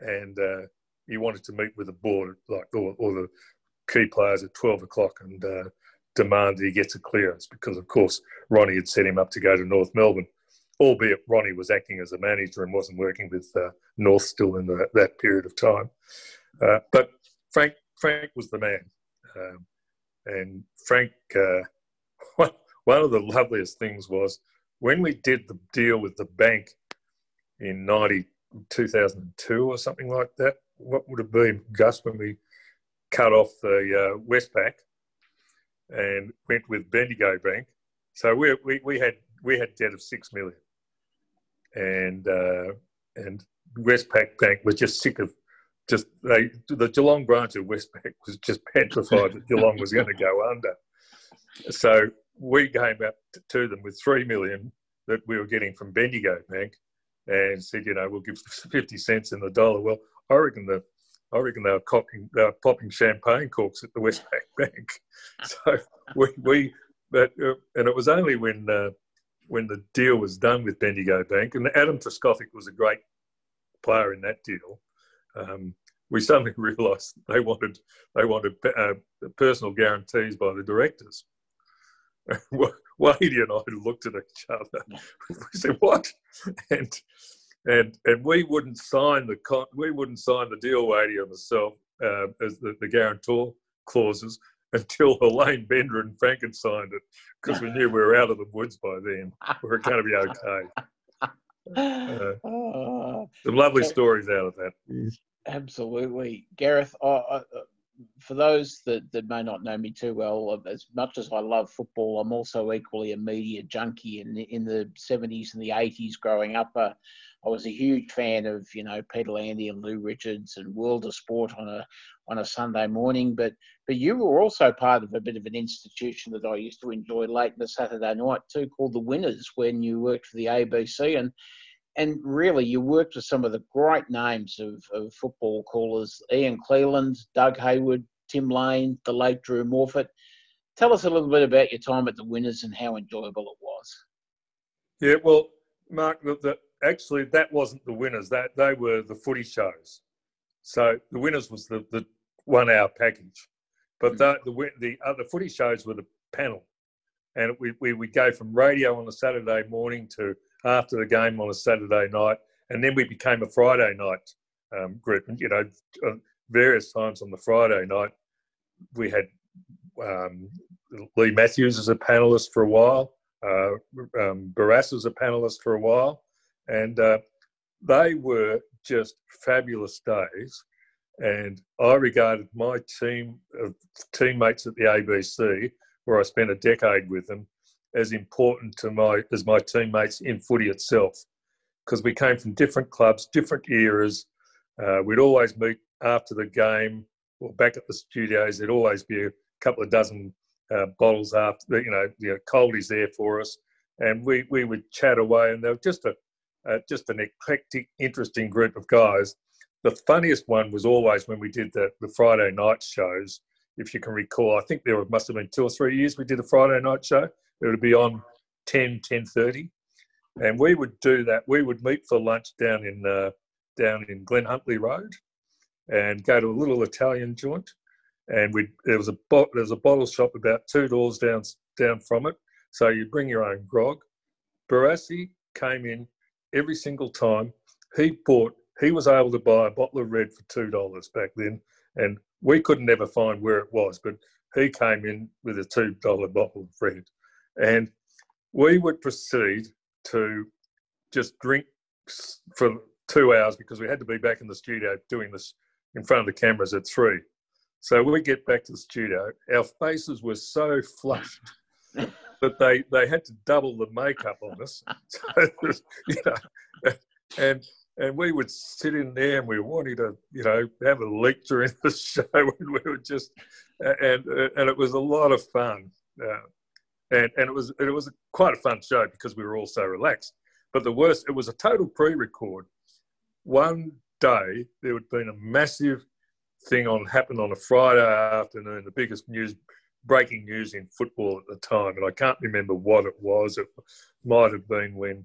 and uh, he wanted to meet with the board like all, all the key players at twelve o'clock and uh, demand that he gets a clearance because of course Ronnie had set him up to go to North Melbourne, albeit Ronnie was acting as a manager and wasn't working with uh, North still in the, that period of time. Uh, but Frank Frank was the man. Um, and Frank, uh, one of the loveliest things was when we did the deal with the bank in 90, 2002 or something like that. What would have been, Gus, when we cut off the uh, Westpac and went with Bendigo Bank? So we, we, we had we had debt of six million, and uh, and Westpac Bank was just sick of just they the Geelong branch of Westpac was just petrified that Geelong was going to go under. So we came up to them with three million that we were getting from Bendigo Bank, and said, you know, we'll give 50 cents in the dollar. Well, I reckon the I reckon they were, cocking, they were popping champagne corks at the Westpac Bank. So we, we but, uh, and it was only when uh, when the deal was done with Bendigo Bank, and Adam Trescothick was a great player in that deal. Um, we suddenly realised they wanted they wanted uh, personal guarantees by the directors. Wadey and I looked at each other. we said, "What?" And and and we wouldn't sign the con- we wouldn't sign the deal, Wadey and myself, uh, as the, the guarantor clauses until Elaine Bender and Franken signed it because we knew we were out of the woods by then. We were going to be okay. Uh, some lovely stories out of that. Absolutely, Gareth. I, for those that, that may not know me too well, as much as I love football, I'm also equally a media junkie. In in the 70s and the 80s, growing up, uh, I was a huge fan of you know Peter Landy and Lou Richards and World of Sport on a on a Sunday morning. But but you were also part of a bit of an institution that I used to enjoy late in the Saturday night too, called the Winners, when you worked for the ABC and and really you worked with some of the great names of, of football callers Ian Cleland, Doug Hayward, Tim Lane, the late Drew Morphett. Tell us a little bit about your time at the Winners and how enjoyable it was. Yeah, well, Mark, the, the, actually that wasn't the Winners. That they were the footy shows. So the Winners was the, the one hour package, but mm. the the the other footy shows were the panel, and we we would go from radio on a Saturday morning to after the game on a Saturday night, and then we became a Friday night um, group. And you know, various times on the Friday night, we had um, Leigh Matthews as a panelist for a while, uh, um, Barassi as a panelist for a while, and uh, they were just fabulous days. And I regarded my team of teammates at the ABC, where I spent a decade with them, as important to my as my teammates in footy itself, because we came from different clubs, different eras. Uh, we'd always meet after the game or back at the studios. There'd always be a couple of dozen uh, bottles after, you know, you know, coldies there for us, and we we would chat away. And they were just a uh, just an eclectic, interesting group of guys. The funniest one was always when we did the, the Friday night shows. If you can recall, I think there must have been two or three years we did a Friday night show. It would be on 10, 10.30. And we would do that. We would meet for lunch down in uh, down in Glen Huntly Road and go to a little Italian joint. And we there was a there was a bottle shop about two doors down down from it. So you bring your own grog. Barassi came in every single time. He bought, he was able to buy a bottle of red for two dollars back then, and we could never find where it was, but he came in with a two dollar bottle of red, and we would proceed to just drink for two hours because we had to be back in the studio doing this in front of the cameras at three. So we get back to the studio. Our faces were so flushed that they they had to double the makeup on us. So, you know, and and we would sit in there and we wanted to you know have a lecture in the show and we were just and and it was a lot of fun. Uh, and and it was it was quite a fun show because we were all so relaxed. But the worst, it was a total pre-record. One day there had been a massive thing on happened on a Friday afternoon, the biggest news breaking news in football at the time, and I can't remember what it was. It might have been when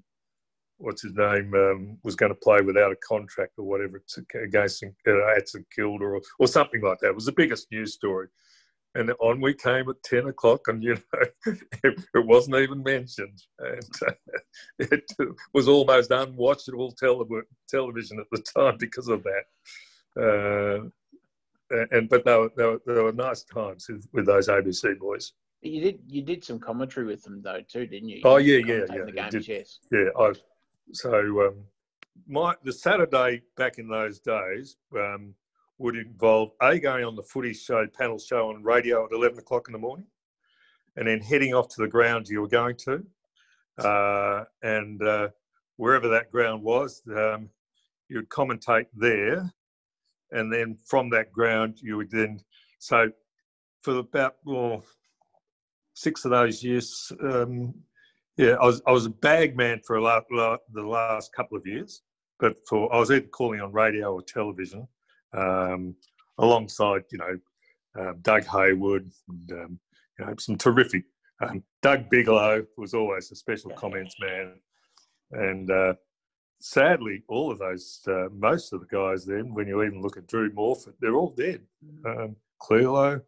what's his name um, was going to play without a contract or whatever against uh, at St Kilda or, or something like that. It was the biggest news story. And on we came at 10 o'clock, and you know, it, it wasn't even mentioned. And uh, it was almost unwatchable tele- television at the time because of that. Uh, and but they were, they were, they were nice times with, with, those ABC boys. You did you did some commentary with them though too, didn't you? you oh yeah, yeah, yeah. The games, yes. Yeah, I. So um, my the Saturday back in those days um, would involve a going on the footy show panel show on radio at eleven o'clock in the morning, and then heading off to the ground you were going to, uh, and uh, wherever that ground was, um, you'd commentate there and then from that ground you would then so for about well, six of those years um, Yeah, I was I was a bag man for a la, la, the last couple of years, but for I was either calling on radio or television, um, alongside you know uh, Doug Haywood and um, you know some terrific. Um, Doug Bigelow was always a special comments man, and uh, sadly, all of those, uh, most of the guys then, when you even look at Drew Morphett, they're all dead. Um, Clearlo,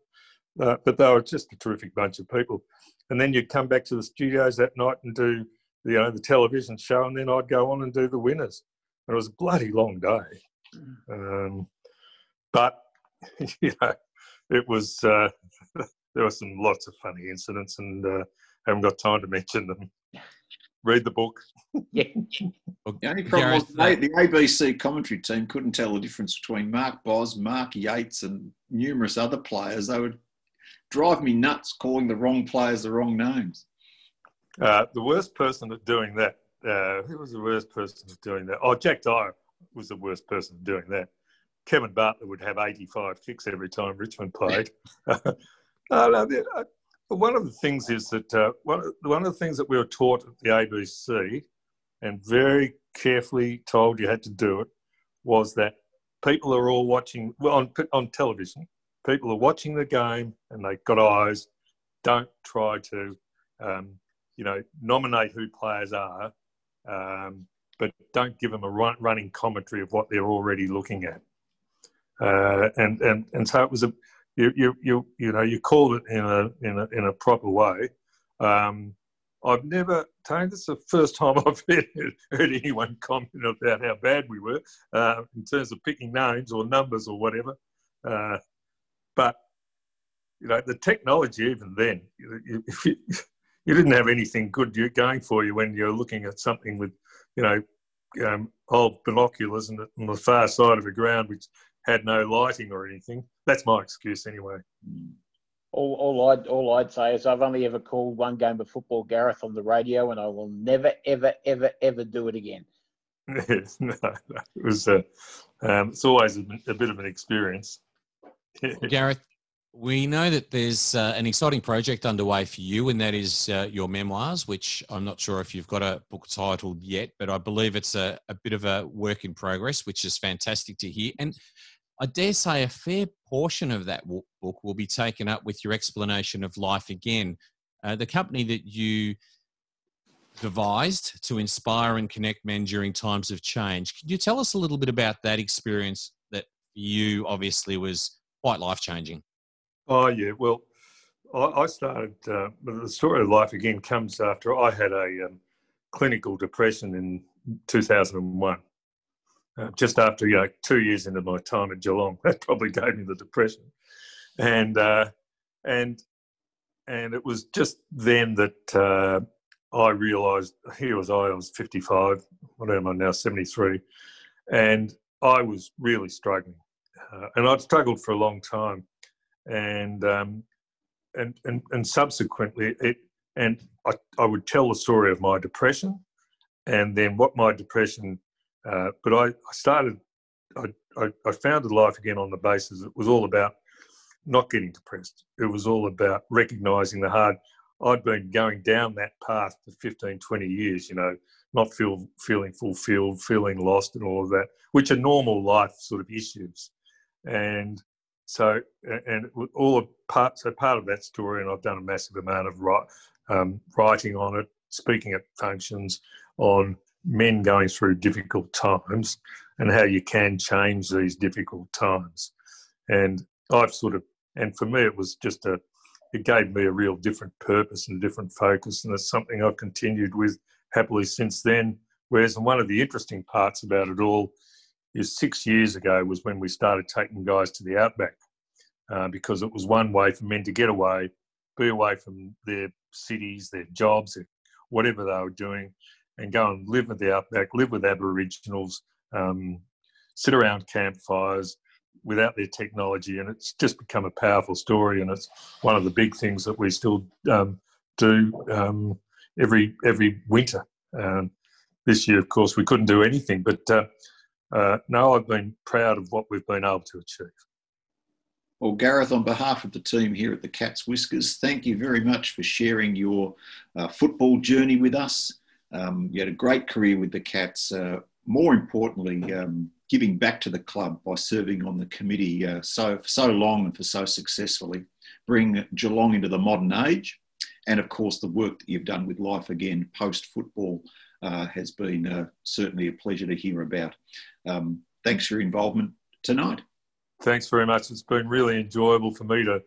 uh, but they were just a terrific bunch of people. And then you'd come back to the studios that night and do, you know, the television show, and then I'd go on and do the winners. And it was a bloody long day. Um, but, you know, it was, uh, there were some lots of funny incidents and uh, haven't got time to mention them. Read the book. Yeah. The only problem was the, the ABC commentary team couldn't tell the difference between Mark Bos, Mark Yeates, and numerous other players. They would drive me nuts calling the wrong players the wrong names. Uh, the worst person at doing that, uh, who was the worst person at doing that? Oh, Jack Dyer was the worst person at doing that. Kevin Bartlett would have 85 kicks every time Richmond played. no, one of the things is that uh, one, one of the things that we were taught at the ABC and very carefully told you had to do it was that people are all watching well, on, on television. People are watching the game and they've got eyes. Don't try to, um, you know, nominate who players are, um, but don't give them a run, running commentary of what they're already looking at. Uh, and, and, and so it was a, you, you, you, you know, you called it in a, in a, in a proper way. Um, I've never, Tony, this is the first time I've heard, anyone comment about how bad we were uh, in terms of picking names or numbers or whatever. Uh, but, you know, the technology, even then, you, you, you, didn't have anything good going for you when you're looking at something with, you know, um, old binoculars and on the far side of the ground, which had no lighting or anything. That's my excuse anyway. All, all, I'd, all I'd say is I've only ever called one game of football, Gareth, on the radio, and I will never, ever, ever, ever do it again. Yes, no, no. It was, uh, um, it's always a, a, bit of an experience. Gareth, we know that there's uh, an exciting project underway for you, and that is uh, your memoirs, which I'm not sure if you've got a book titled yet, but I believe it's a, a bit of a work in progress, which is fantastic to hear. And I dare say a fair portion of that book will be taken up with your explanation of life again. Uh, the company that you devised to inspire and connect men during times of change. Can you tell us a little bit about that experience that you obviously was quite life changing? Oh, yeah. Well, I, started, uh, the story of life again comes after I had a um, clinical depression in 2001 uh, just after you know, two years into my time at Geelong. That probably gave me the depression, and uh, and and it was just then that uh, I realised here was I. I was fifty five. What am I now? Seventy three, and I was really struggling, uh, and I'd struggled for a long time, and um, and and and subsequently it and I, I would tell the story of my depression and then what my depression uh, but I, I started, I, I, I, founded Life Again on the basis it was all about not getting depressed. It was all about recognizing the hard. I'd been going down that path for 15, 20 years, you know, not feel, feeling fulfilled, feeling lost, and all of that, which are normal life sort of issues. And so, and all of part, so part of that story, and I've done a massive amount of write, um, writing on it, speaking at functions on men going through difficult times and how you can change these difficult times. And I've sort of, and for me, it was just a, it gave me a real different purpose and a different focus. And it's something I've continued with happily since then. Whereas one of the interesting parts about it all is six years ago was when we started taking guys to the outback uh, because it was one way for men to get away, be away from their cities, their jobs, whatever they were doing, and go and live with the outback, live with Aboriginals, um, sit around campfires without their technology, and it's just become a powerful story. And it's one of the big things that we still um, do um, every every winter. Um, this year, of course, we couldn't do anything, but uh, uh, no, I've been proud of what we've been able to achieve. Well, Gareth, on behalf of the team here at the Cats Whiskers, thank you very much for sharing your uh, football journey with us. Um, you had a great career with the Cats. Uh, more importantly, um, giving back to the club by serving on the committee uh, so for so long and for so successfully, bring Geelong into the modern age, and of course the work that you've done with Life Again post football uh, has been uh, certainly a pleasure to hear about. Um, thanks for your involvement tonight. Thanks very much. It's been really enjoyable for me to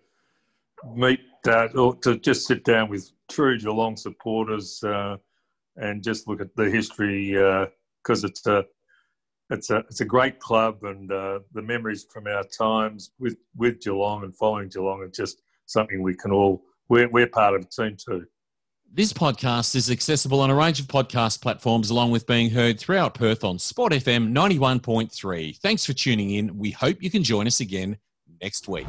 meet that or to just sit down with true Geelong supporters uh, and just look at the history because uh, it's a it's a it's a great club and uh, the memories from our times with with Geelong and following Geelong are just something we can all we're, we're part of a team too. This podcast is accessible on a range of podcast platforms, along with being heard throughout Perth on Sport FM 91.3. Thanks for tuning in. We hope you can join us again next week.